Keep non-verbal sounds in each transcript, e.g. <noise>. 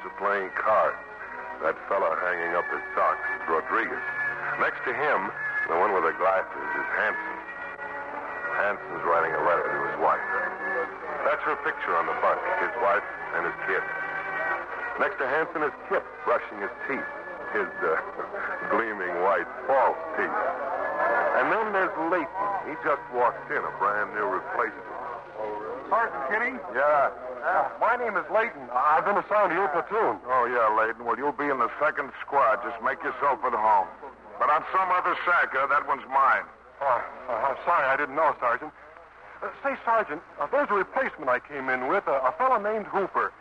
Are playing cards. That fellow hanging up his socks is Rodriguez. Next to him, the one with the glasses, is Hanson. Hanson's writing a letter to his wife. That's her picture on the bunk, his wife and his kid. Next to Hanson is Kip, brushing his teeth, his uh, <laughs> gleaming white false teeth. And then there's Layton. He just walked in, a brand new replacement. Sergeant Kinney? Yeah. My name is Layton. I've been assigned to your platoon. Oh, yeah, Layton. Well, you'll be in the second squad. Just make yourself at home. But on some other sacker, that one's mine. Oh, uh, I'm sorry, I didn't know, Sergeant. Uh, say, Sergeant, uh, there's a replacement I came in with, a, a fellow named Hooper.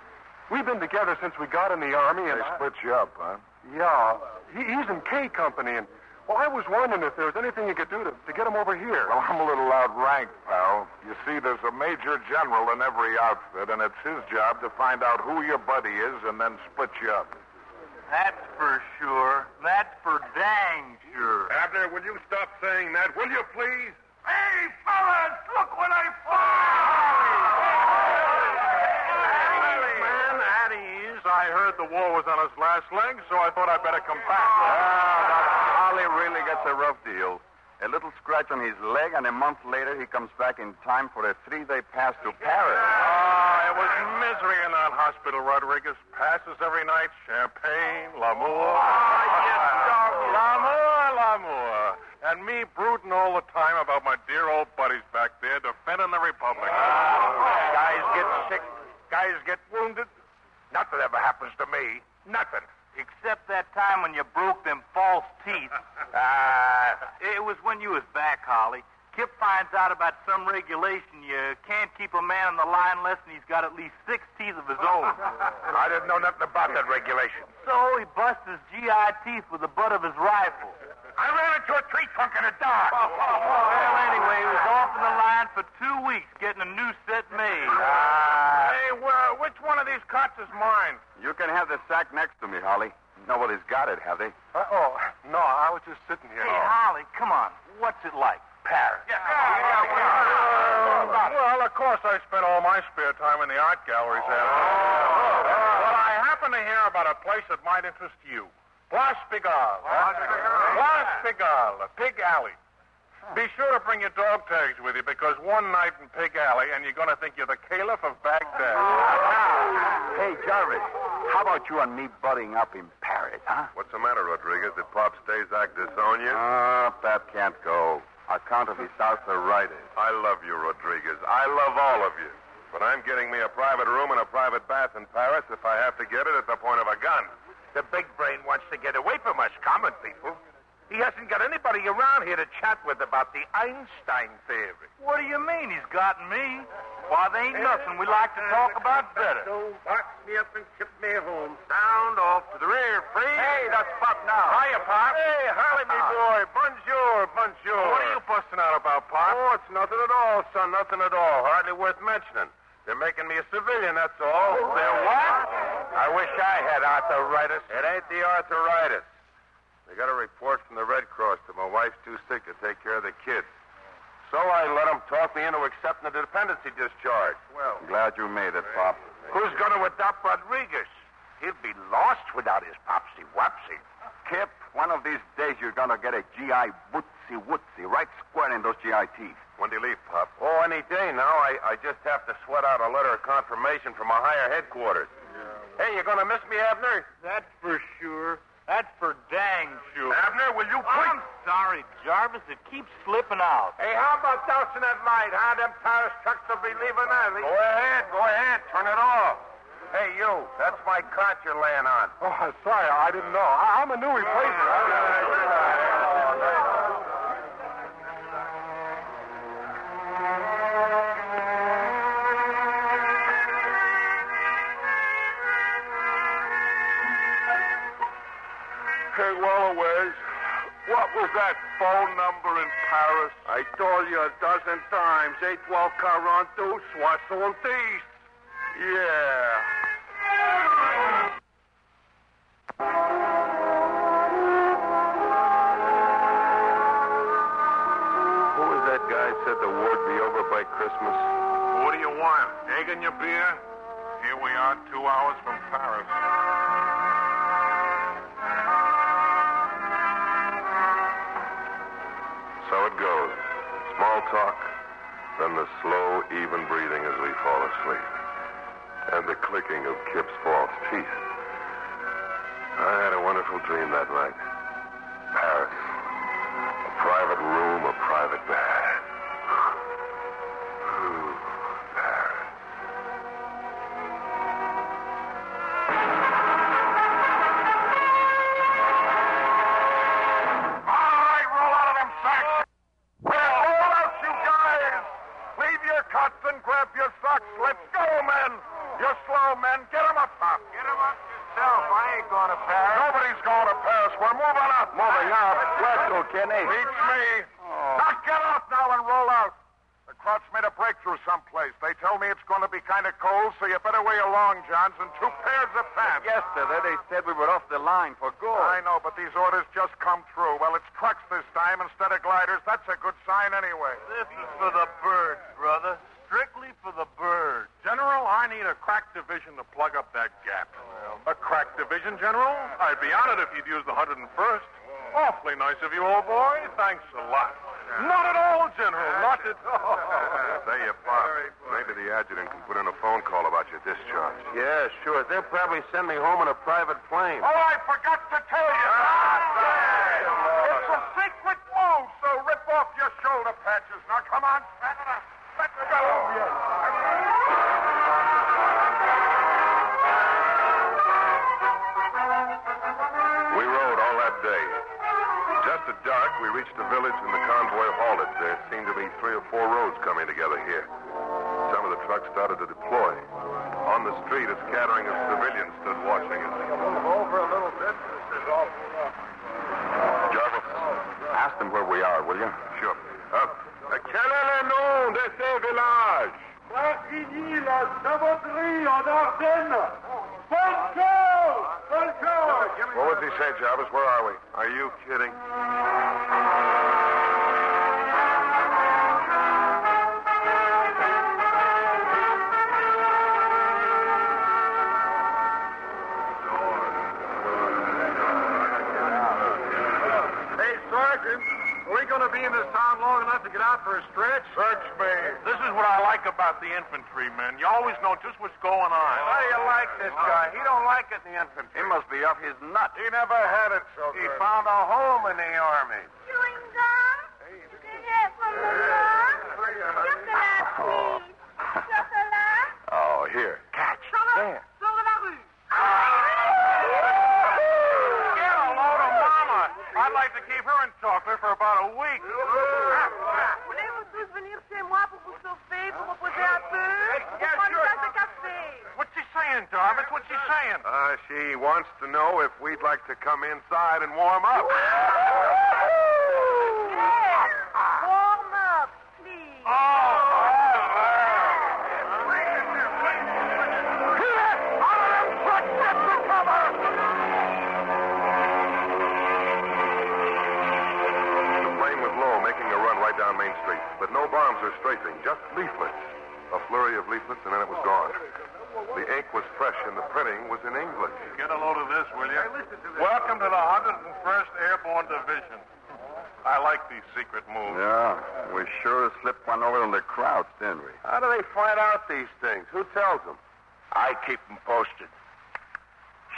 We've been together since we got in the Army, and... They I- split you up, huh? Yeah. He, he's in K Company, and, well, I was wondering if there was anything you could do to, to get him over here. Well, I'm a little outranked, pal. You see, there's a major general in every outfit, and it's his job to find out who your buddy is and then split you up. That's for sure. That's for dang sure. Abner, will you stop saying that, will you, please? Hey, fellas, look what I Man, at ease. I heard the war was on his last leg, so I thought I'd better come back. Holly really gets a rough deal. A little scratch on his leg, and a month later he comes back in time for a three-day pass to Paris. Ah, it was misery in that hospital, Rodriguez. Passes every night, champagne, l'amour. Ah, l'amour, l'amour. And me brooding all the time about my dear old buddies back there defending the Republic. Guys get sick. Guys get wounded. Nothing ever happens to me. Nothing. Except that time when you broke them false teeth. <laughs> Ah. It was when you was back, Holly. Kip finds out about some regulation. You can't keep a man on the line unless he's got at least six teeth of his own. <laughs> I didn't know nothing about that regulation. So he busts his GI teeth with the butt of his rifle. I ran into a tree trunk in the dark. Well, anyway, he was off in the line for two weeks getting a new set made. hey, well, which one of these cots is mine? You can have the sack next to me, Holly. Nobody's got it, have they? Uh, oh, no, I was just sitting here. Hey, Holly, come on. What's it like? Paris. Well, of course, I spent all my spare time in the art galleries there. Well, I happen to hear about a place that might interest you. Place Pigalle. Place Pigalle, pig alley. Be sure to bring your dog tags with you because one night in Pig Alley and you're going to think you're the Caliph of Baghdad. <laughs> Hey, Jarvis, how about you and me budding up in Paris, huh? What's the matter, Rodriguez? Did Pop Stazak disown you? Ah, that can't go. Account of his arthritis. I love you, Rodriguez. I love all of you. But I'm getting me a private room and a private bath in Paris if I have to get it at the point of a gun. The big brain wants to get away from us common people. He hasn't got anybody around here to chat with about the Einstein theory. What do you mean he's got me? Why, there ain't nothing we like to talk about better. So box me up and ship me home. Sound off to the rear, free. Hey, that's Pop now. Hiya, Pop. Hey, Harley, me ah. boy. Bonjour, bonjour. What are you busting out about, Pop? Oh, it's nothing at all, son. Nothing at all. Hardly worth mentioning. They're making me a civilian, that's all. They're what? I wish I had arthritis. It ain't the arthritis. They got a report from the Red Cross that my wife's too sick to take care of the kids. So I let them talk me into accepting the dependency discharge. Well, Glad you made it, Pop. who's going to adopt Rodriguez? He'll be lost without his popsy wopsy. Kip, one of these days you're gonna get a GI wootsy wootsy right square in those GI teeth. When do you leave, Pop? Oh, any day now. I, I just have to sweat out a letter of confirmation from my higher headquarters. Hey, you're going to miss me, Abner? That's for sure. That's for dang sure. Abner, will you I'm sorry, Jarvis. It keeps slipping out. Hey, how about dousing that light, huh? Them Paris trucks will be leaving early. Go ahead, go ahead. Turn it off. Hey, you. That's my cot you're laying on. Oh, sorry, I didn't know. I, am a new replacement. Hey, Wallowitz, what was that phone number in Paris? I told you a dozen times. 812 42 70. Yeah. Who was that guy said the war'd be over by Christmas? What do you want? Egg in your beer? Here we are, two hours from Paris. So it goes. Small talk, then the slow, even breathing as we fall asleep. And the clicking of Kip's false teeth. I had a wonderful dream that night. Paris. You're slow, men. Get 'em up Get him up yourself. I ain't going to Paris. Nobody's going to Paris. We're moving up. Moving up. Where to, Kenny? Beats me. Oh. Now get out now and roll out. The Krauts made a breakthrough someplace. They tell me it's going to be kind of cold, so you better wear your long johns and two pairs of pants. Yesterday they said we were off the line for good. I know, but these orders just come through. Well, it's trucks this time instead of gliders. That's a good sign anyway. This is for the birds, brother. Strictly for the birds. General, I need a crack division to plug up that gap. A crack division, General? I'd be honored if you'd use the 101st. Awfully nice of you, old boy. Thanks a lot. Not at all, General. Not at all. <laughs> Say, you, Pop. Maybe the adjutant can put in a phone call about your discharge. Yeah, sure. They'll probably send me home in a private plane. Oh, I forgot to tell you. Ah, it's a secret move, so rip off your shoulder patches. Now, come on, stand it up. We rode all that day. Just at dark, we reached the village and the convoy halted. There seemed to be three or four roads coming together here. Some of the trucks started to deploy. On the street, a scattering of civilians stood watching us. Move over a little bit. This is all Jarvis, Ask them where we are, will you? sure. Uh, quel est le nom de ce village? Martigny, la en Ardennes. Bonjour! Bonjour! What was he say, Jarvis? Where are we? Are you kidding? Be in this town long enough to get out for a stretch? Search me. This is what I like about the infantry, men. You always know just what's going on. How do you like this guy? He don't like it in the infantry. He must be off his nut. He never had it so good. He found a home in the army. Chewing gum? Did you get from the mom? Chocolate, please. Chocolate? Oh, here. Catch. Chocolate. There. Chocolate. I'd like to keep her in chocolate for about a week. Voulez-vous tous venir chez moi pour vous chauffer, pour reposer un peu? Pour yeah, prendre sure. une tasse de café? What's she saying, Jarvis? What's she saying? Uh, she wants to know if we'd like to come inside and warm up. Yes. Warm up, please. The plane was low, making a run right down Main Street. But no bombs or strafing, just leaflets. A flurry of leaflets, and then it was gone. The ink was fresh, and the printing was in English. Get a load of this, will you? Welcome to the 101st Airborne Division. I like these secret moves. Yeah, we sure slipped one over on the Krauts, didn't we? How do they find out these things? Who tells them? I keep them posted.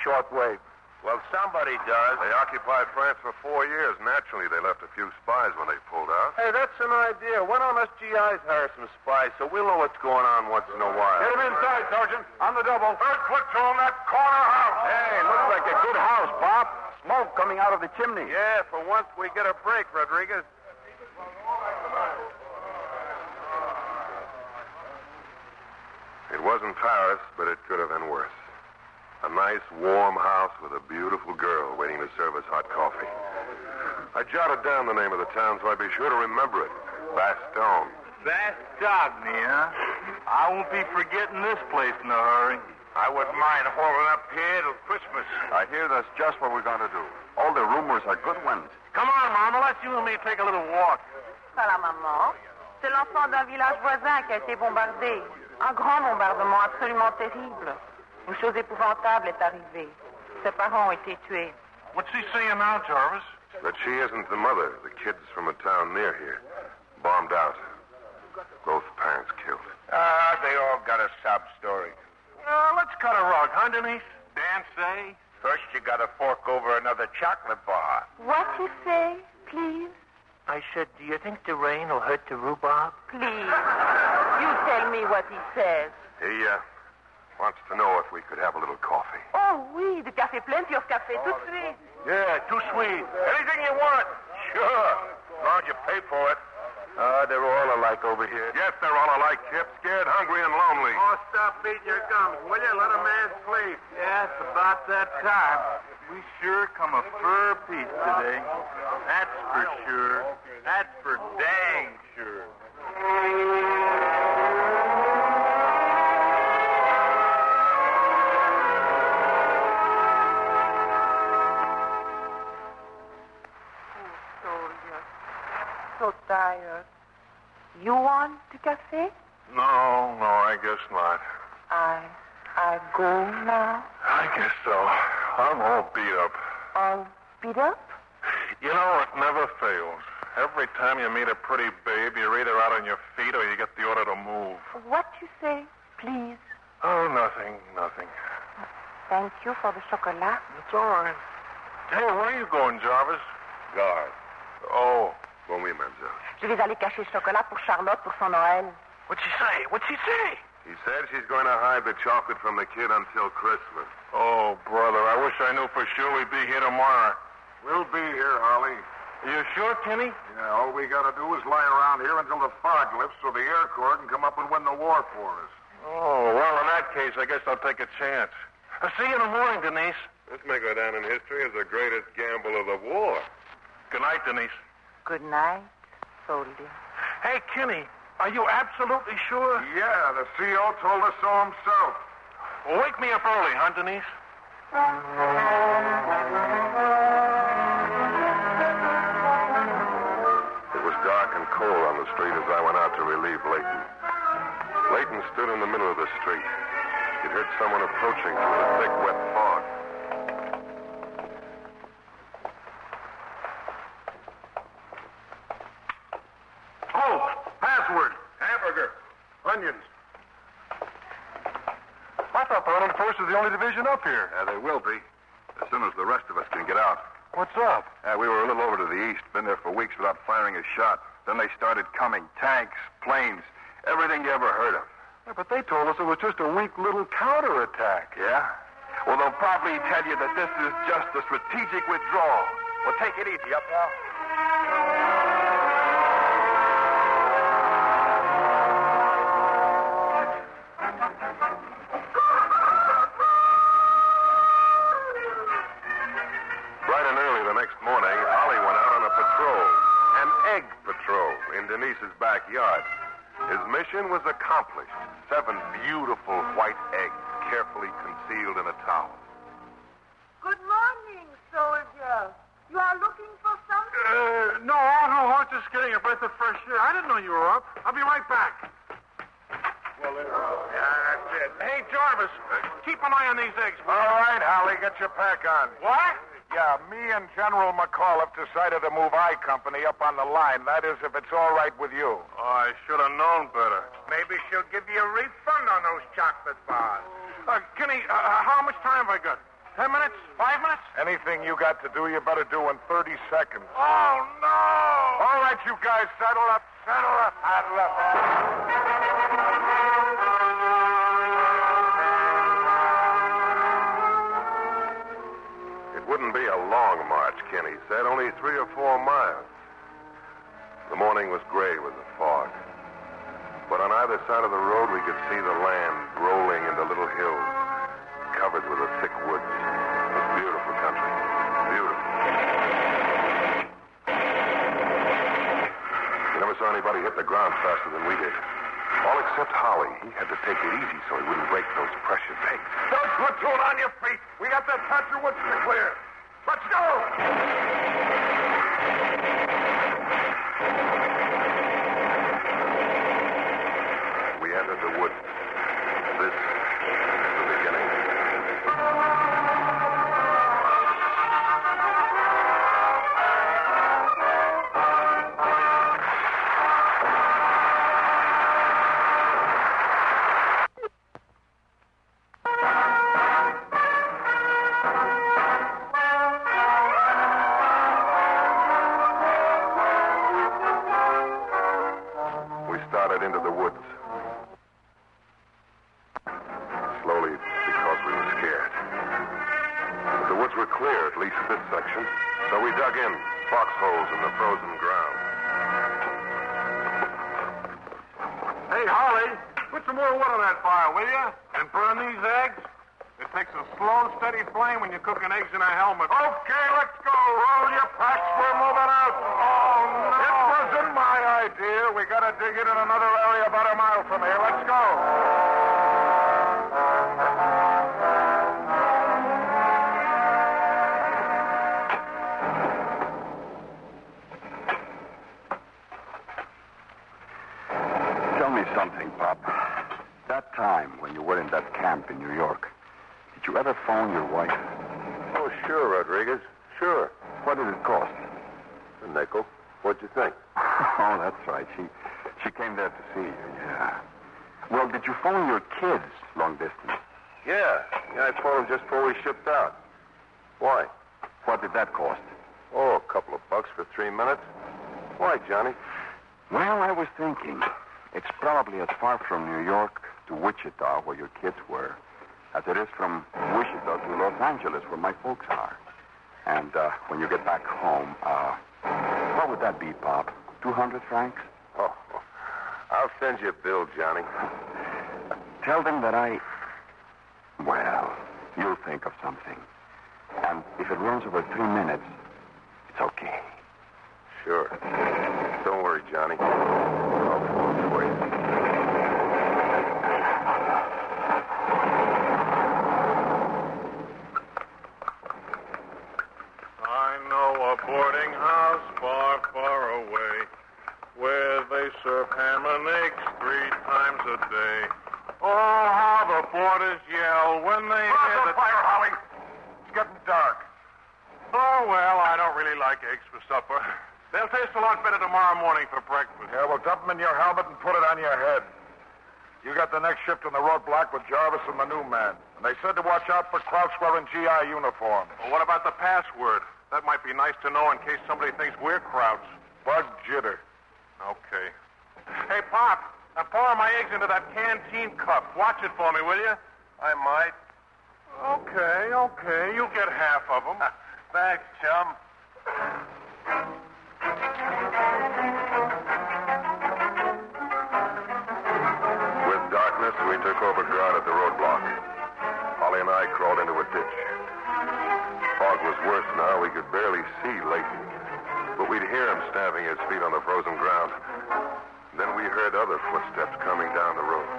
Shortwave. Well, somebody does. They occupied France for four years. Naturally, they left a few spies when they pulled out. Hey, that's an idea. Why don't us GIs hire some spies so we'll know what's going on once in a while? Get him inside, Sergeant. On the double. Third platoon, on that corner house. Hey, looks like a good house, Pop. Smoke coming out of the chimney. Yeah, for once we get a break, Rodriguez. It wasn't Paris, but it could have been worse. A nice, warm house with a beautiful girl waiting to serve us hot coffee. I jotted down the name of the town so I'd be sure to remember it. Bastogne. Bastogne, huh? I won't be forgetting this place in a hurry. I wouldn't mind holding up here till Christmas. I hear that's just what we're going to do. All the rumors are good ones. Come on, Mama. Let's you and me take a little walk. Pas la maman. C'est l'enfant d'un village voisin qui a été bombardé. Un grand bombardement absolument terrible. Une chose épouvantable est arrivée. Ses parents ont été tués. What's he saying now, Jarvis? That she isn't the mother. The kid's from a town near here. Bombed out. Both parents killed. Ah, they all got a sob story. Uh, let's cut a rug, huh, Denise? Dan say? First, you got to fork over another chocolate bar. What you say, please? I said, do you think the rain will hurt the rhubarb? Please. You tell me what he says. He, uh, wants to know if we could have a little coffee. Oh oui, du café plenty of café tout de suite. Yeah, too sweet. Anything you want. Sure. As long as you pay for it. Uh, they're all alike over here. Yes, they're all alike, Chip. Scared, hungry, and lonely. Oh, stop beating your gums, will you? Let a man sleep. Yes, about that time. We sure come a fur piece today. That's for sure. That's for dang sure. Tired. You want the café? No, no, I guess not. I, I go now. I guess so. I'm all beat up. All beat up? You know, it never fails. Every time you meet a pretty babe, you're either out on your feet or you get the order to move. What you say, please? Oh, nothing, nothing. Thank you for the chocolat. It's all right. Hey, where are you going, Jarvis? Guard. Oh, bon oui, mademoiselle. Je vais aller cacher le chocolat pour Charlotte pour son Noël. What'd she say? What'd she say? He said she's going to hide the chocolate from the kid until Christmas. Oh, brother, I wish I knew for sure we'd be here tomorrow. We'll be here, Harley. Are you sure, Kenny? Yeah, all we got to do is lie around here until the fog lifts so the Air Corps can come up and win the war for us. Oh, well, in that case, I guess I'll take a chance. I'll see you in the morning, Denise. This may go down in history as the greatest gamble of the war. Good night, Denise. Good night, soldier. Hey, Kenny, are you absolutely sure? Yeah, the CO told us so himself. Well, wake me up early, huh, Denise? It was dark and cold on the street as I went out to relieve Layton. Layton stood in the middle of the street. He'd heard someone approaching through the thick, wet fog. Oh, password. Hamburger. Onions. I thought the 101st was the only division up here. Yeah, they will be. As soon as the rest of us can get out. What's up? Uh, we were a little over to the east, been there for weeks without firing a shot. Then they started coming. Tanks, planes, everything you ever heard of. Yeah, but they told us it was just a weak little counterattack. Yeah? Well, they'll probably tell you that this is just a strategic withdrawal. Well, take it easy, up, pal. Bright and early the next morning, Holly went out on a patrol, an egg patrol, in Denise's backyard. His mission was accomplished. Seven beautiful white eggs carefully concealed in a towel. Good morning, soldier. You are looking for something? Uh, no, no, I was just getting a breath of fresh air. I didn't know you were up. I'll be right back. Well, there Yeah, that's it. Hey, Jarvis, uh, keep an eye on these eggs. will? All right, Holly, get your pack on. What? Yeah, me and General McAuliffe decided to move I Company up on the line. That is, if it's all right with you. Oh, I should have known better. Maybe she'll give you a refund on those chocolate bars. Uh, Kenny, uh, how much time have I got? Ten minutes? Five minutes? Anything you got to do, you better do in 30 seconds. Oh, no! All right, you guys, settle up, settle up, saddle up. It wouldn't be a long march, Kenny said, only three or four miles. The morning was gray with the fog. But on either side of the road, we could see the land rolling into little hills, covered with a thick woods. It was beautiful country. Beautiful. We never saw anybody hit the ground faster than we did. All except Holly. He had to take it easy so he wouldn't break those precious eggs. Don't platoon on your feet. We got that patch of woods to clear. Let's go. We entered the woods. Yeah. Yeah, I phoned him just before we shipped out. Why? What did that cost? Oh, a couple of bucks for three minutes. Why, Johnny? Well, I was thinking. It's probably as far from New York to Wichita, where your kids were, as it is from Wichita to Los Angeles, where my folks are. And uh, when you get back home, uh, what would that be, Pop? 200 francs? Oh, I'll send you a bill, Johnny. Tell them that I. Well, you'll think of something. And if it runs over three minutes, it's okay. Sure. Don't worry, Johnny. I'll phone for you. I know a boarding house far, far away where they serve ham and eggs three times a day. Oh, how the boarders yell when they hear Cross the the fire, Holly. It's getting dark. Oh, well, I don't really like eggs for supper. They'll taste a lot better tomorrow morning for breakfast. Yeah, well, dump them in your helmet and put it on your head. You got the next shift on the roadblock with Jarvis and the new man. And they said to watch out for Krauts wearing GI uniforms. Well, what about the password? That might be nice to know in case somebody thinks we're Krauts. Bug jitter. Okay. Hey, Pop, now pour my eggs into that canteen cup. Watch it for me, will you? I might. Okay, okay. You'll get half of them. <laughs> Thanks, chum. With darkness, we took over ground at the roadblock. Holly and I crawled into a ditch. Fog was worse now. We could barely see Layton. But we'd hear him stamping his feet on the frozen ground. Then we heard other footsteps coming down the road.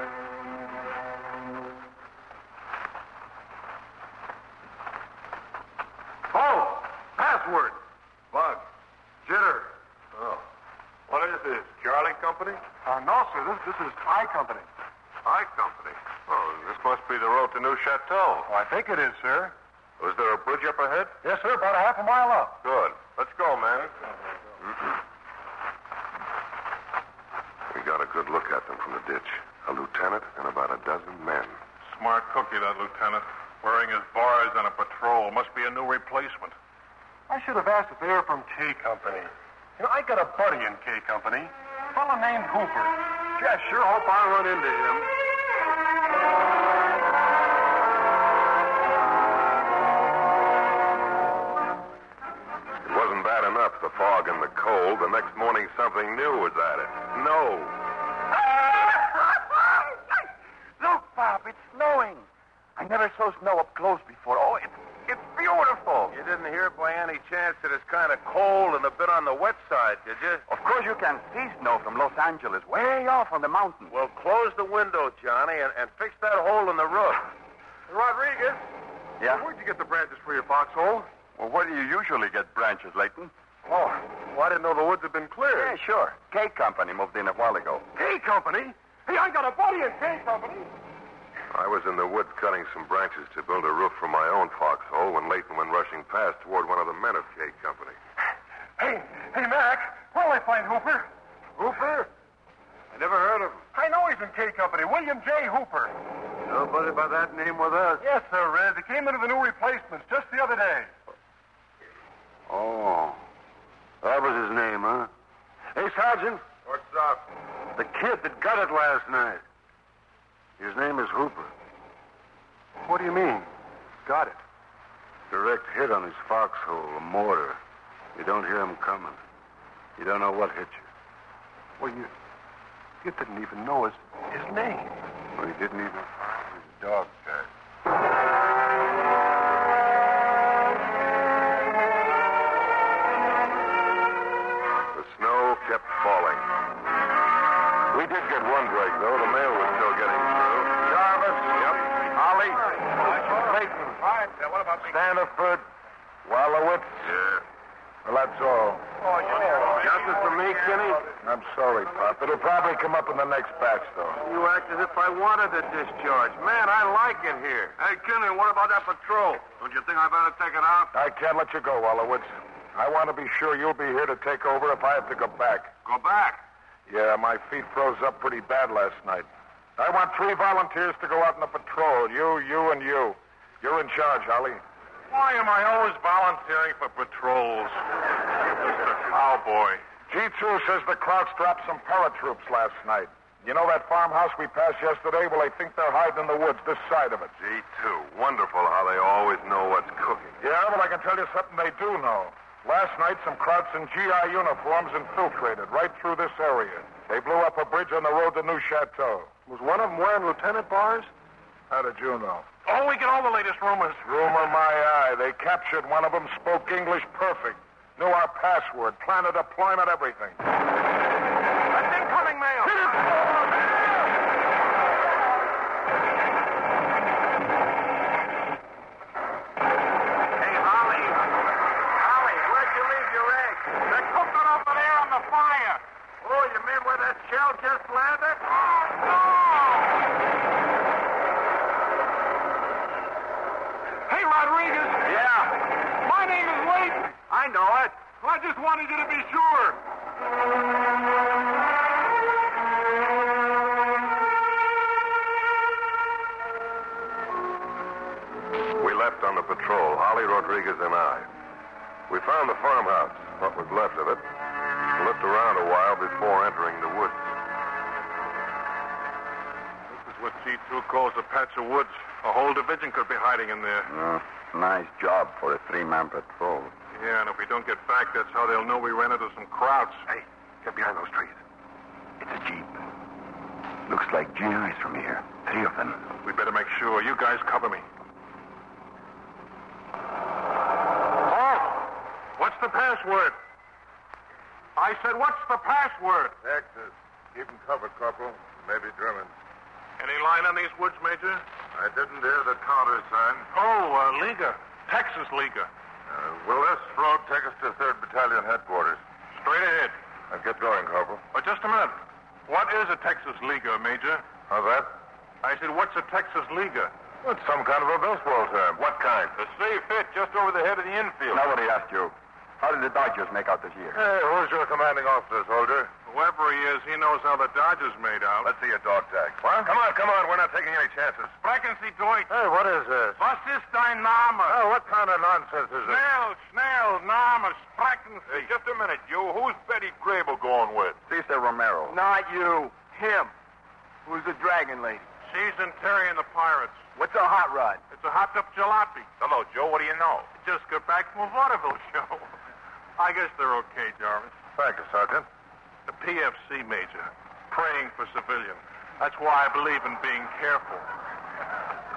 Oh, password. Bug. Jitter. Oh. What is this? Charlie Company? Uh, no, sir. This, this is I Company. I Company. Oh, this must be the road to New Chateau. Oh, I think it is, sir. Was there a bridge up ahead? Yes, sir. About a half a mile up. Good. Let's go, man. We got a good look at them from the ditch. A lieutenant and about a dozen men. Smart cookie, that lieutenant. Wearing his bars on a patrol. Must be a new replacement. I should have asked if they were from K Company. You know, I got a buddy in K Company. A fellow named Hooper. Gee, I sure hope I run into him. It wasn't bad enough, the fog and the cold. The next morning, something new was at it. Snow. Look, Bob, it's snowing. I never saw snow up close before. Oh, it's, it's beautiful. You didn't hear by any chance that it's kind of cold and a bit on the wet side, did you? Of course, you can see snow from Los Angeles, way off on the mountain. Well, close the window, Johnny, and, and fix that hole in the roof. Rodriguez, Yeah? where'd you get the branches for your foxhole? Well, where do you usually get branches, Layton? Oh, well, I didn't know the woods had been cleared. Yeah, sure. K Company moved in a while ago. K Company? Hey, I got a buddy in K Company. I was in the woods cutting some branches to build a roof for my own foxhole when Layton went rushing past toward one of the men of K Company. Hey, hey, Mac, where'll I find Hooper? Hooper? I never heard of him. I know he's in K Company. William J. Hooper. Nobody by that name with us. Yes, sir, there is. He came into the new replacements just the other day. Oh. That was his name, huh? Hey, Sergeant. What's up? The kid that got it last night. His name is Hooper. What do you mean? Got it. Direct hit on his foxhole, a mortar. You don't hear him coming. You don't know what hit you. Well, you, you didn't even know his, his name. Well, he didn't even find his dog tag. The snow kept falling. We did get one break, though. The mail was still getting through. Jarvis. Yep. Holly. Clayton. what about me? Standiford. Wallowitz. Yeah. Well, that's all. Justice for me, Kenny? I'm sorry, Pop. It'll probably come up in the next batch, though. You act as if I wanted a discharge. Man, I like it here. Hey, Kenny, what about that patrol? Don't you think I better take it out? I can't let you go, Wallowitz. I want to be sure you'll be here to take over if I have to go back. Go back. Yeah, my feet froze up pretty bad last night. I want three volunteers to go out on the patrol. You, you, and you. You're in charge, Holly. Why am I always volunteering for patrols? Mr. Cowboy. G2 says the Krauts dropped some paratroops last night. You know that farmhouse we passed yesterday? Well, they think they're hiding in the woods this side of it. G2. Wonderful how they always know what's cooking. Yeah, but I can tell you something they do know. Last night, some Krauts in GI uniforms infiltrated right through this area. They blew up a bridge on the road to New Chateau. Was one of them wearing lieutenant bars? How did you know? Oh, we get all the latest rumors. Rumor my eye. They captured one of them, spoke English perfect. Knew our password, plan of deployment, everything. That's incoming mail. Hey, Holly. Holly, where'd you leave your eggs? They're cooking over there on the fire. Oh, you mean where that shell just landed? Oh, no! Hey, Rodriguez. Yeah. My name is Layton. I know it. Well, I just wanted you to be sure. We left on the patrol, Holly Rodriguez and I. We found the farmhouse, what was left of it, and looked around a while before entering the woods. This is what G2 calls a patch of woods. A whole division could be hiding in there. Mm, nice job for a three-man patrol. Yeah, and if we don't get back, that's how they'll know we ran into some Krauts. Hey, get behind those trees. It's a jeep. Looks like GIs from here. Three of them. We better make sure. You guys cover me. Oh! What's the password? I said, what's the password? Texas. Keep 'em covered, Corporal. Maybe German. Any line on these woods, Major? I didn't hear the countersign. Oh, uh, Leaguer. Texas Leaguer. Uh, will this road take us to 3rd Battalion headquarters? Straight ahead. Now get going, Corporal. But just a minute. What is a Texas Leaguer, Major? How's that? I said, what's a Texas Leaguer? Well, it's some kind of a baseball term. What kind? A safe hit just over the head of the infield. Now what Nobody asked you. How did the Dodgers make out this year? Hey, who's your commanding officer, soldier? Whoever he is, he knows how the Dodgers made out. Let's see a dog tag. What? Come on, come on. We're not taking any chances. Sprechen Sie Deutsch. Hey, what is this? Was ist dein Name? Oh, what kind of nonsense is this? Schnell, schnell, Name, sprechen Hey, Sie. just a minute, you. Who's Betty Grable going with? Cesar Romero. Not you. Him. Who's the dragon lady? She's in Terry and the Pirates. What's a hot rod? It's a hot up jalopy. Hello, Joe. What do you know? Just got back from a vaudeville <laughs> show. I guess they're okay, Jarvis. Thank you, Sergeant. The PFC, Major. Praying for civilians. That's why I believe in being careful.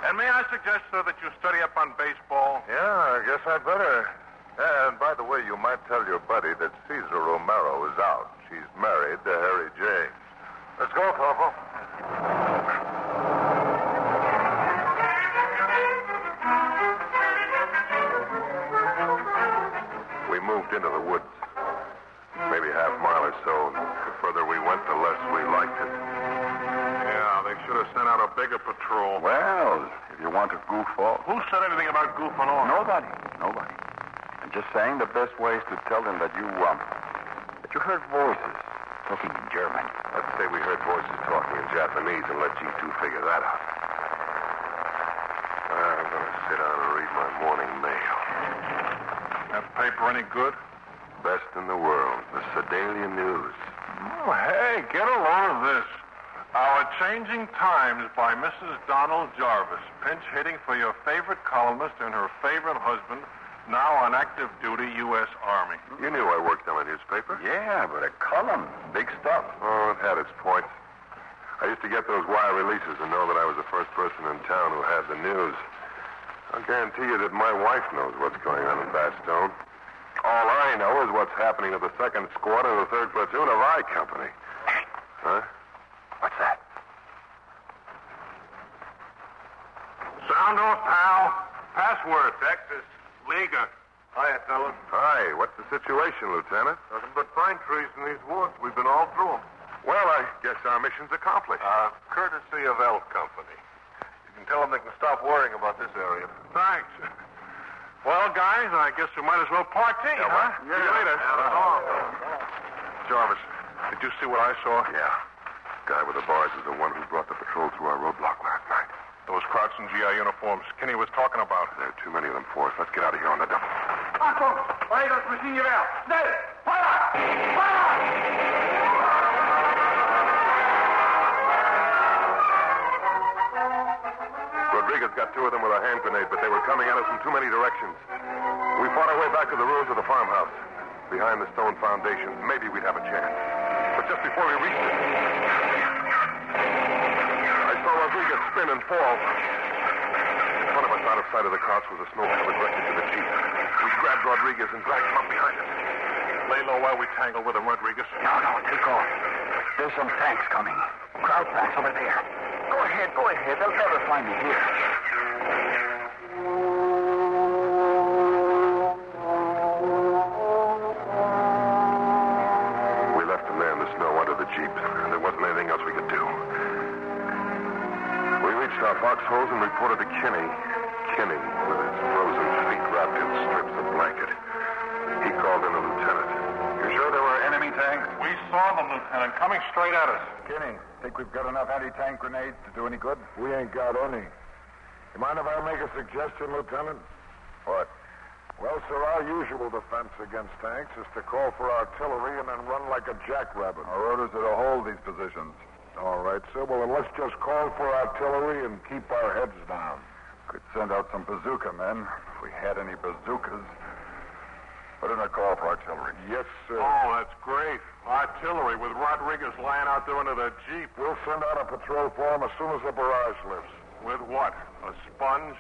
And may I suggest, sir, that you study up on baseball? Yeah, I guess I'd better. And by the way, you might tell your buddy that Cesar Romero is out. She's married to Harry James. Let's go, Corporal. Moved into the woods. Maybe half mile or so. The further we went, the less we liked it. Yeah, they should have sent out a bigger patrol. Well, if you want to goof off. Who said anything about goofing off? Nobody. Nobody. I'm just saying the best way is to tell them that you, um, that you heard voices talking in German. Let's say we heard voices talking in Japanese and let you two figure that out. I'm going to sit down and read my morning mail. That paper any good? Best in the world, the Sedalia News. Oh, hey, get a load of this. Our Changing Times by Mrs. Donald Jarvis, pinch hitting for your favorite columnist and her favorite husband, now on active duty U.S. Army. You knew I worked on a newspaper. Yeah, but a column. Big stuff. Oh, it had its points. I used to get those wire releases and know that I was the first person in town who had the news. I'll guarantee you that my wife knows what's going on in Bastogne. All I know is what's happening to the second squad of the third platoon of I Company. Huh? What's that? Sound off, pal. Password. Texas. Leaguer. Hiya, fellas. Hi, what's the situation, Lieutenant? Nothing but pine trees in these woods. We've been all through 'em. Well, I guess our mission's accomplished. Uh, courtesy of F Company. You can tell them they can stop worrying about this area. Thanks. Well, guys, I guess we might as well partee, huh? See you later. Yeah, Jarvis, did you see what I saw? Yeah. Guy with the bars is the one who brought the patrol through our roadblock last night. Those Krauts in GI uniforms Kenny was talking about. There are too many of them for us. Let's get out of here on the double. Achtung! Bei das Maschinengewehr! Schnell! Feuer! Feuer! Rodriguez got two of them with a hand grenade, but they were coming at us from too many directions. We fought our way back to the ruins of the farmhouse. Behind the stone foundation, maybe we'd have a chance. But just before we reached it, I saw Rodriguez spin and fall. In front of us, out of sight of the Krauts, was a snow-covered wreckage of a jeep. We grabbed Rodriguez and dragged him up behind us. Lay low while we tangle with him, Rodriguez. No, no, take off. There's some tanks coming. Kraut tanks over there. Go ahead, go ahead. They'll never find me here. Straight. Kinney, think we've got enough anti-tank grenades to do any good? We ain't got any. You mind if I make a suggestion, Lieutenant? What? Well, sir, our usual defense against tanks is to call for artillery and then run like a jackrabbit. Our orders are to hold these positions. All right, sir. Well, then let's just call for artillery and keep our heads down. Could send out some bazooka men if we had any bazookas. Put in a call for artillery. Yes, sir. Oh, that's great. Artillery with Rodriguez lying out there under the Jeep. We'll send out a patrol for him as soon as the barrage lifts. With what? A sponge?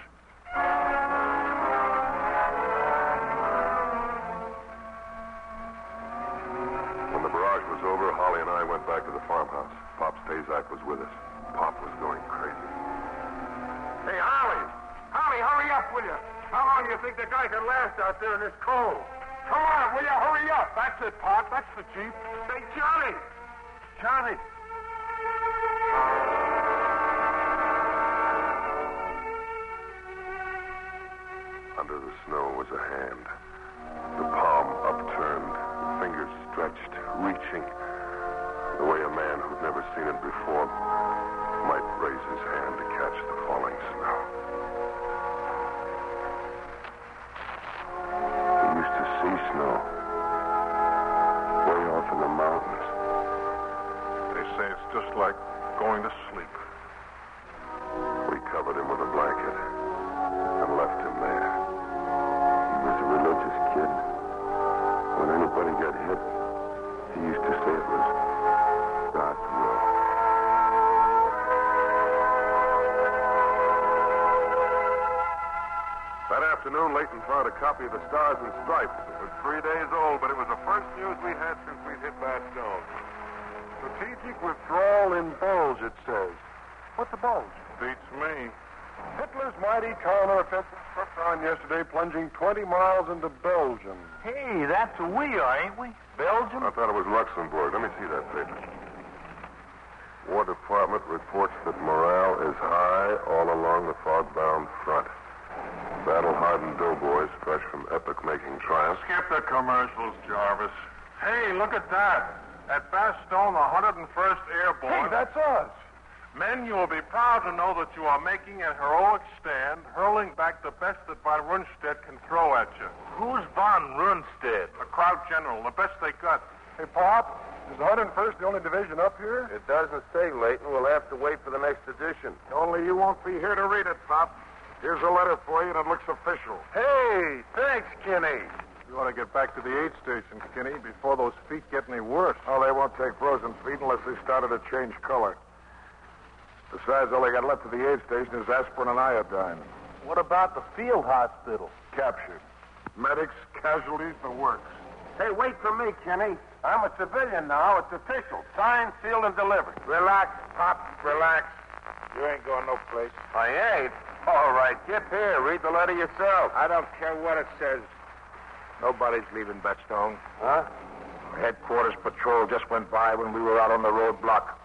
When the barrage was over, Holly and I went back to the farmhouse. Pop Stazak was with us. Pop was going crazy. Hey, Holly! Holly, hurry up, will you? How long do you think the guy can last out there in this cold? Come on, will you? Hurry up! That's it, Pop. That's the Jeep. Hey, Johnny! Johnny! Under the snow was a hand. The palm upturned, the fingers stretched, reaching. The way a man who'd never seen it before might raise his hand to catch the falling snow. See snow way off in the mountains. They say it's just like going to sleep. We covered him with a blanket and left him there. He was a religious kid. When anybody got hit, he used to say it was God's will. That afternoon, Layton found a copy of the Stars and Stripes. It was three days old, but it was the first news we had since we'd hit Bastogne. Strategic withdrawal in Bulge, it says. What's a bulge? Beats me. Hitler's mighty counteroffensive swept on yesterday, plunging 20 miles into Belgium. Hey, that's who we are, ain't we? Belgium? I thought it was Luxembourg. Let me see that paper. War Department reports that morale is high all along the fog-bound front. Battle-hardened doughboys fresh from epic-making triumphs. Skip the commercials, Jarvis. Hey, look at that. At Bastogne, the 101st Airborne. Hey, that's us. Men, you will be proud to know that you are making a heroic stand, hurling back the best that Von Rundstedt can throw at you. Who's Von Rundstedt? The Kraut General, the best they got. Hey, Pop, is the 101st the only division up here? It doesn't say, Layton. We'll have to wait for the next edition. Only you won't be here to read it, Pop. Here's a letter for you, and it looks official. Hey, thanks, Kenny. We ought to get back to the aid station, Kenny, before those feet get any worse. Oh, they won't take frozen feet unless they started to change color. Besides, all they got left at the aid station is aspirin and iodine. What about the field hospital? Captured. Medics, casualties, the works. Hey, wait for me, Kenny. I'm a civilian now. It's official. Signed, sealed, and delivered. Relax, Pop. Relax. You ain't going no place. I ain't. All right, get here. Read the letter yourself. I don't care what it says. Nobody's leaving Bastogne. Huh? Headquarters patrol just went by when we were out on the roadblock,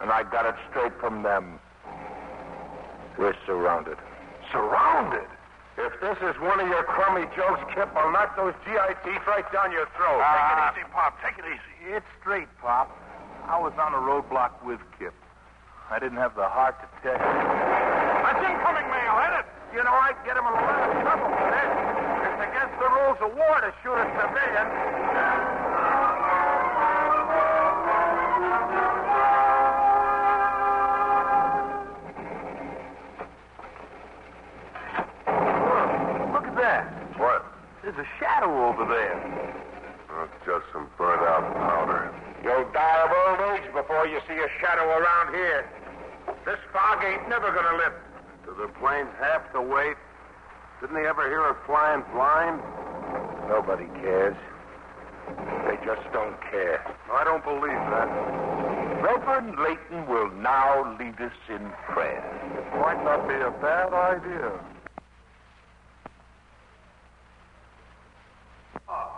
and I got it straight from them. We're surrounded. Surrounded? If this is one of your crummy jokes, Kip, I'll knock those GI teeth right down your throat. Ah. Take it easy, Pop. Take it easy. It's straight, Pop. I was on a roadblock with Kip. I didn't have the heart to tell you. Incoming mail, ain't it? You know, I'd get him in a lot of trouble for this. It's against the rules of war to shoot a civilian. Look at that. What? There's a shadow over there. That's just some burnt out powder. You'll die of old age before you see a shadow around here. This fog ain't never gonna lift. Do the planes have to wait? Didn't they ever hear of flying blind? Nobody cares. They just don't care. I don't believe that. Reverend Layton will now lead us in prayer. It might not be a bad idea.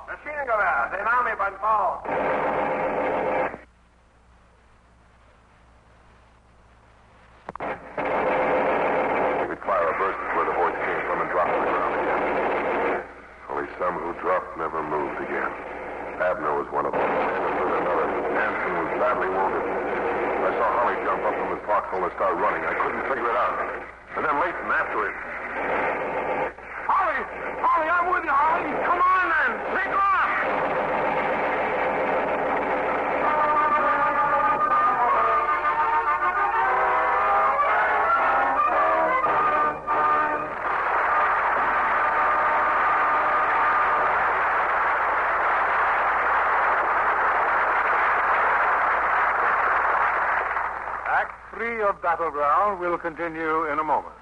Maschinengewehr, den Army beim Bau. We could fire a burst where the voice came from and drop to the ground again. Only some who dropped never moved again. Abner was one of them. And with another, Hanson was badly wounded. I saw Holly jump up from his foxhole and start running. I couldn't figure it out. And then Layton after him. Holly! Holly, I'm with you, Holly! Come on, then! Take off! Of Battleground will continue in a moment.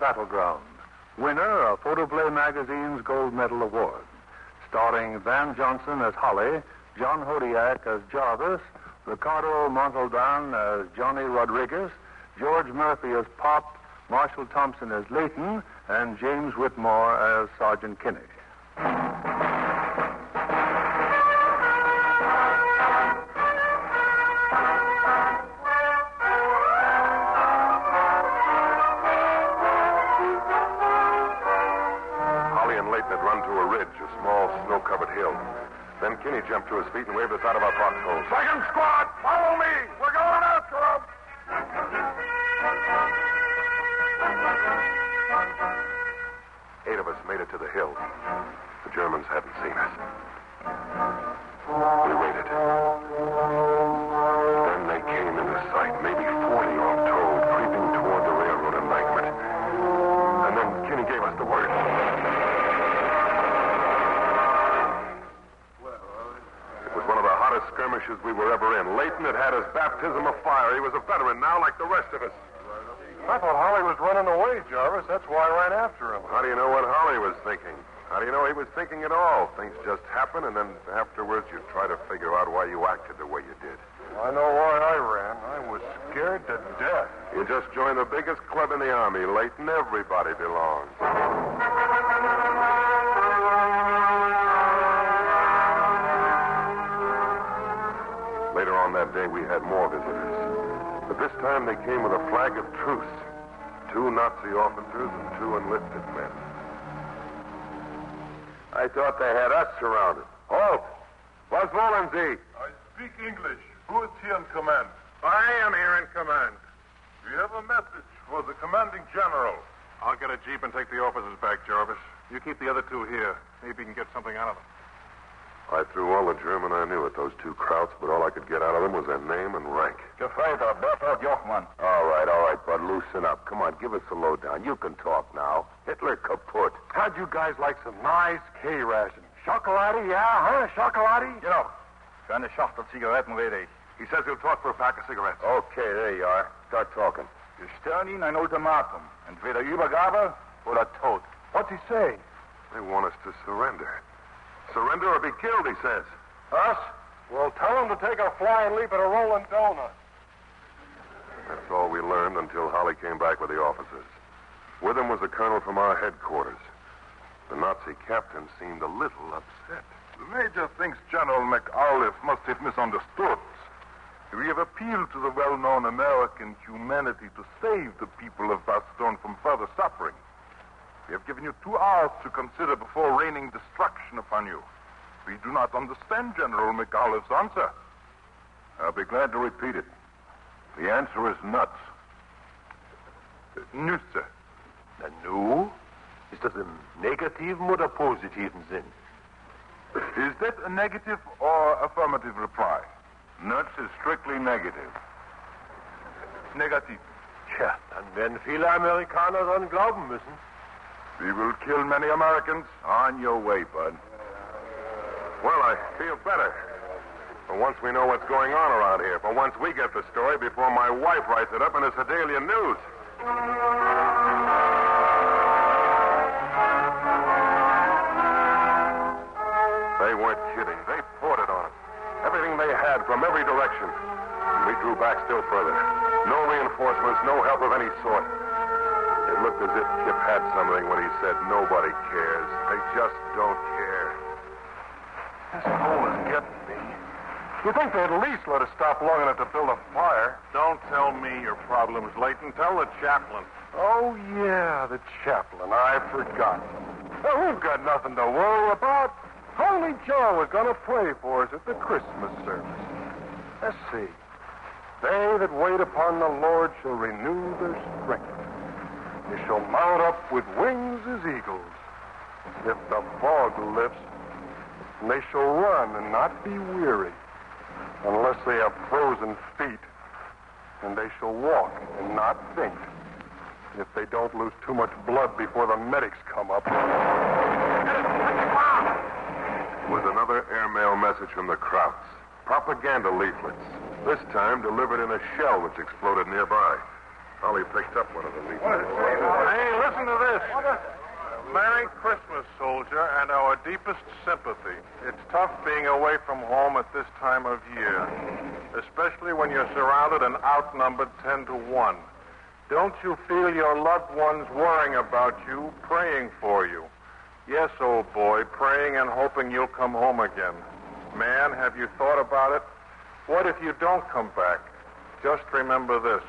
Battleground. Winner of Photoplay Magazine's Gold Medal Award. Starring Van Johnson as Holly, John Hodiak as Jarvis, Ricardo Montalban as Johnny Rodriguez, George Murphy as Pop, Marshall Thompson as Layton, and James Whitmore as Sergeant Kinney. Afterwards you try to figure out why you acted the way you did. I know why I ran. I was scared to death. You just joined the biggest club in the Army, Layton. Everybody belongs. Later on that day, we had more visitors. But this time they came with a flag of truce. Two Nazi officers and two enlisted men. I thought they had us surrounded. Halt! Was wollen Sie? I speak English. Who is here in command? I am here in command. We have a message for the commanding general. I'll get a jeep and take the officers back, Jarvis. You keep the other two here. Maybe you can get something out of them. I threw all the German I knew at those two krauts, but all I could get out of them was their name and rank. Gefreiter, Berthold Jochmann. All right, all right, bud, loosen up. Come on, give us a lowdown. You can talk now. Hitler kaput. How'd you guys like some nice K rations? Chocolate, yeah, huh? Chocolate? You know, für eine Schachtel Zigaretten rede ich. He says he'll talk for a pack of cigarettes. Okay, there you are. Start talking. Wir stellen Ihnen ein Ultimatum. Entweder Übergabe oder Tod. What's he say? They want us to surrender. Surrender or be killed, he says. Us? Well, tell him to take a flying leap at a rolling donut. That's all we learned until Holly came back with the officers. With him was a colonel from our headquarters. The Nazi captain seemed a little upset. The major thinks General McAuliffe must have misunderstood. We have appealed to the well-known American humanity to save the people of Bastogne from further suffering. We have given you two hours to consider before raining destruction upon you. We do not understand General McAuliffe's answer. I'll be glad to repeat it. The answer is nuts. Nüsse. Na nu? Ist das im negativen oder positiven Sinn? Is that a negative or affirmative reply? Nuts is strictly negative. Negativ. Tja, dann werden viele Amerikaner dran glauben müssen. We will kill many Americans. On your way, bud. Well, I feel better. For once we know what's going on around here. For once we get the story before my wife writes it up in the Sedalia News. They weren't kidding. They poured it on us. Everything they had from every direction. And we drew back still further. No reinforcements, no help of any sort. It looked as if Kip had something when he said nobody cares. They just don't care. This hole is getting me. You think they'd at least let us stop long enough to build a fire? Don't tell me your problems, Layton. Tell the chaplain. Oh, yeah, the chaplain. I forgot. Well, we've got nothing to worry about. Holy Joe is going to pray for us at the Christmas service. Let's see. They that wait upon the Lord shall renew their strength. They shall mount up with wings as eagles. If the fog lifts, they shall run and not be weary, unless they have frozen feet, and they shall walk and not faint, if they don't lose too much blood before the medics come up. Was another airmail message from the Krauts. Propaganda leaflets. This time delivered in a shell which exploded nearby. Holly picked up one of the leaflets. Hey, listen to this. Merry Christmas, soldier, and our deepest sympathy. It's tough being away from home at this time of year, especially when you're surrounded and outnumbered 10 to 1. Don't you feel your loved ones worrying about you, praying for you? Yes, old boy, praying and hoping you'll come home again. Man, have you thought about it? What if you don't come back? Just remember this.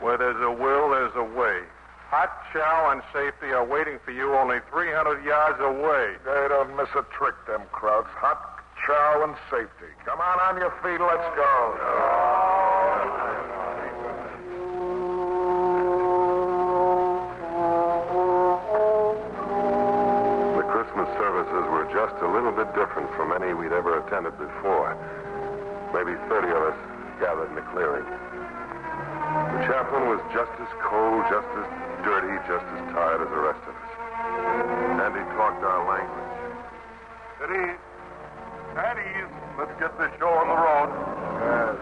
Where there's a will, there's a way. Hot chow and safety are waiting for you only 300 yards away. They don't miss a trick, them Krauts. Hot chow and safety. Come on, on your feet. Let's go. Oh, just a little bit different from any we'd ever attended before. Maybe 30 of us gathered in the clearing. The chaplain was just as cold, just as dirty, just as tired as the rest of us. And he talked our language. At ease. At ease. Let's get this show on the road. Yes,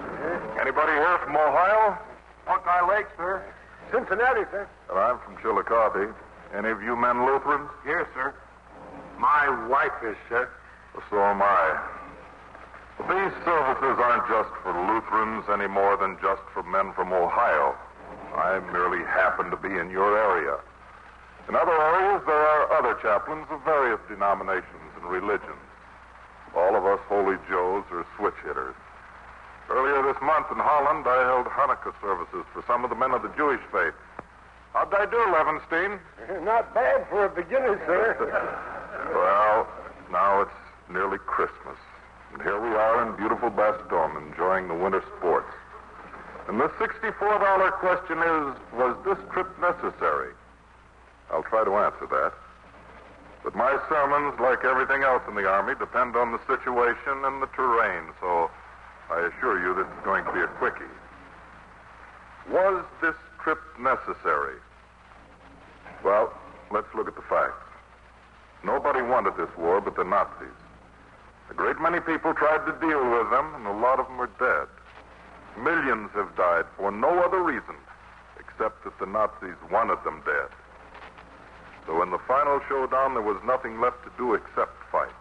Anybody here from Ohio? Buckeye Lake, sir. Cincinnati, sir. Well, I'm from Chillicothe. Any of you men Lutherans? Yes, sir. My wife is, sir. So am I. These services aren't just for Lutherans any more than just for men from Ohio. I merely happen to be in your area. In other areas, there are other chaplains of various denominations and religions. All of us holy Joes are switch hitters. Earlier this month in Holland, I held Hanukkah services for some of the men of the Jewish faith. How'd I do, Levenstein? <laughs> Not bad for a beginner, sir. <laughs> Well, now it's nearly Christmas. And here we are in beautiful Bastogne enjoying the winter sports. And the $64 question is was this trip necessary? I'll try to answer that. But my sermons, like everything else in the Army, depend on the situation and the terrain, so I assure you this is going to be a quickie. Was this trip necessary? Well, let's look at the facts. Nobody wanted this war but the Nazis. A great many people tried to deal with them, and a lot of them are dead. Millions have died for no other reason except that the Nazis wanted them dead. So in the final showdown, there was nothing left to do except fight.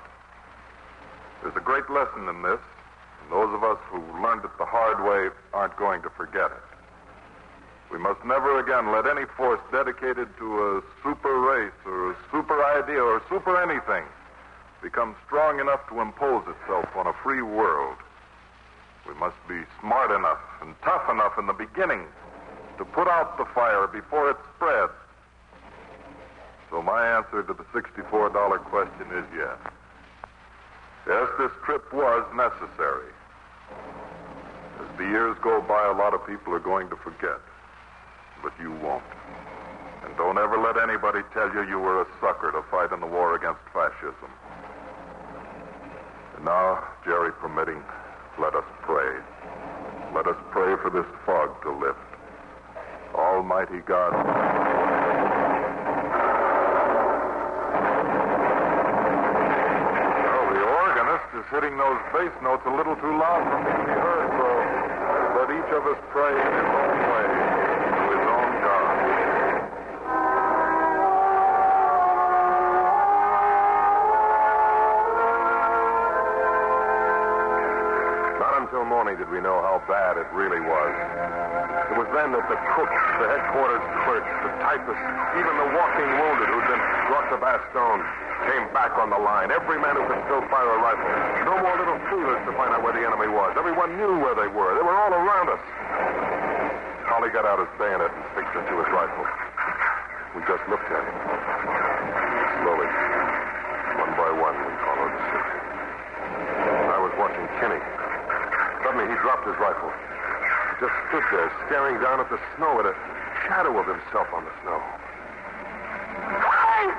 There's a great lesson in this, and those of us who learned it the hard way aren't going to forget it. We must never again let any force dedicated to a super race or a super idea or super anything become strong enough to impose itself on a free world. We must be smart enough and tough enough in the beginning to put out the fire before it spreads. So my answer to the $64 question is yes. Yes, this trip was necessary. As the years go by, a lot of people are going to forget. But you won't. And don't ever let anybody tell you you were a sucker to fight in the war against fascism. And now, Jerry permitting, let us pray. Let us pray for this fog to lift. Almighty God. Well, the organist is hitting those bass notes a little too loud for me to be heard, so let each of us pray in his own way we know how bad it really was. It was then that the cooks, the headquarters clerks, the typists, even the walking wounded who'd been brought to Bastogne came back on the line. Every man who could still fire a rifle. No more little feelers to find out where the enemy was. Everyone knew where they were. They were all around us. Holly got out his bayonet and fixed it to his rifle. We just looked at him. Slowly, one by one, we followed suit. I was watching Kinney. Suddenly, he dropped his rifle. He just stood there, staring down at the snow, at a shadow of himself on the snow. Hey!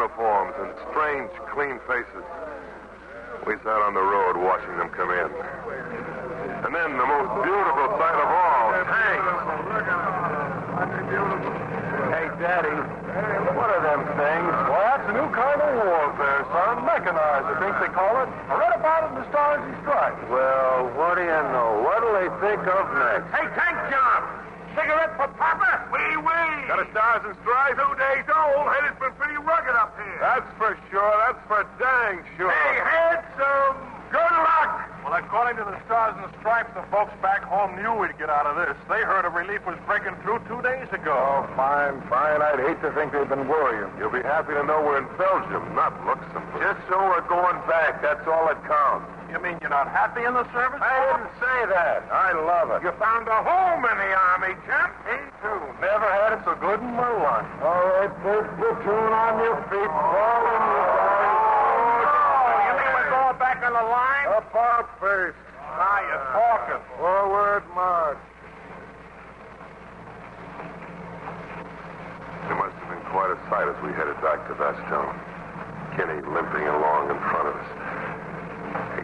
Uniforms and strange, clean faces. We sat on the road watching them come in. And then the most beautiful sight of all, tanks. Hey, Daddy, what are them things? Well, that's a new kind of warfare, son. Mechanized, I think they call it. I read about it in the Stars and Stripes. Well, what do you know? What'll they think of next? Hey, Tank Job! Cigarette for Papa? Wee wee! Got a stars and stripes? Two days old. Head has been pretty rugged up here. That's for sure. That's for dang sure. Hey, handsome! Good luck! Well, according to the Stars and Stripes, the folks back home knew we'd get out of this. They heard a relief was breaking through two days ago. Oh, fine, fine. I'd hate to think they've been worrying. You'll be happy to know we're in Belgium, not Luxembourg. Just so we're going back. That's all that counts. You mean you're not happy in the service? I didn't say that. I love it. You found a home in the Army, champ. Me too. Never had it so good in my life. All right, first platoon on your feet. Fall in, you guys. Oh, you mean we're going back on the line? Up our face. Now you're talking. Forward march. It must have been quite a sight as we headed back to Bastogne. Kenny limping along in front of us.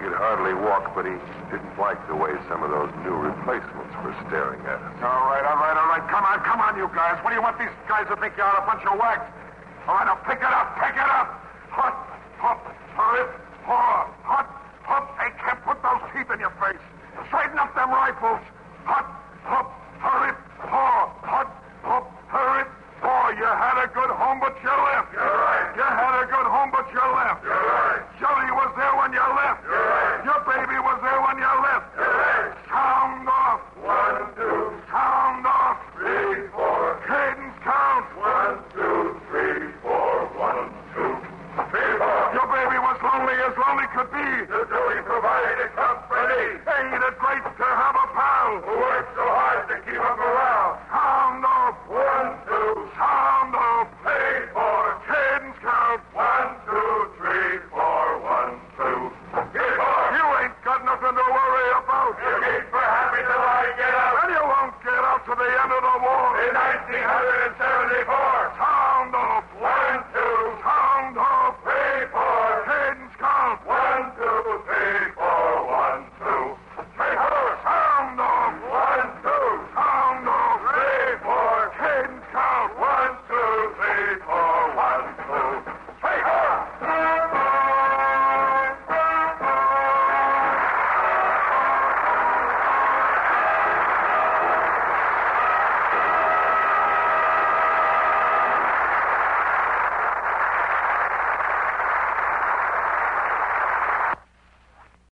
He could hardly walk, but he didn't like the way some of those new replacements were staring at us. All right, all right, all right. Come on, come on, you guys. What do you want these guys to think you are a bunch of wags? All right, now pick it up, pick it up. Hop, haw.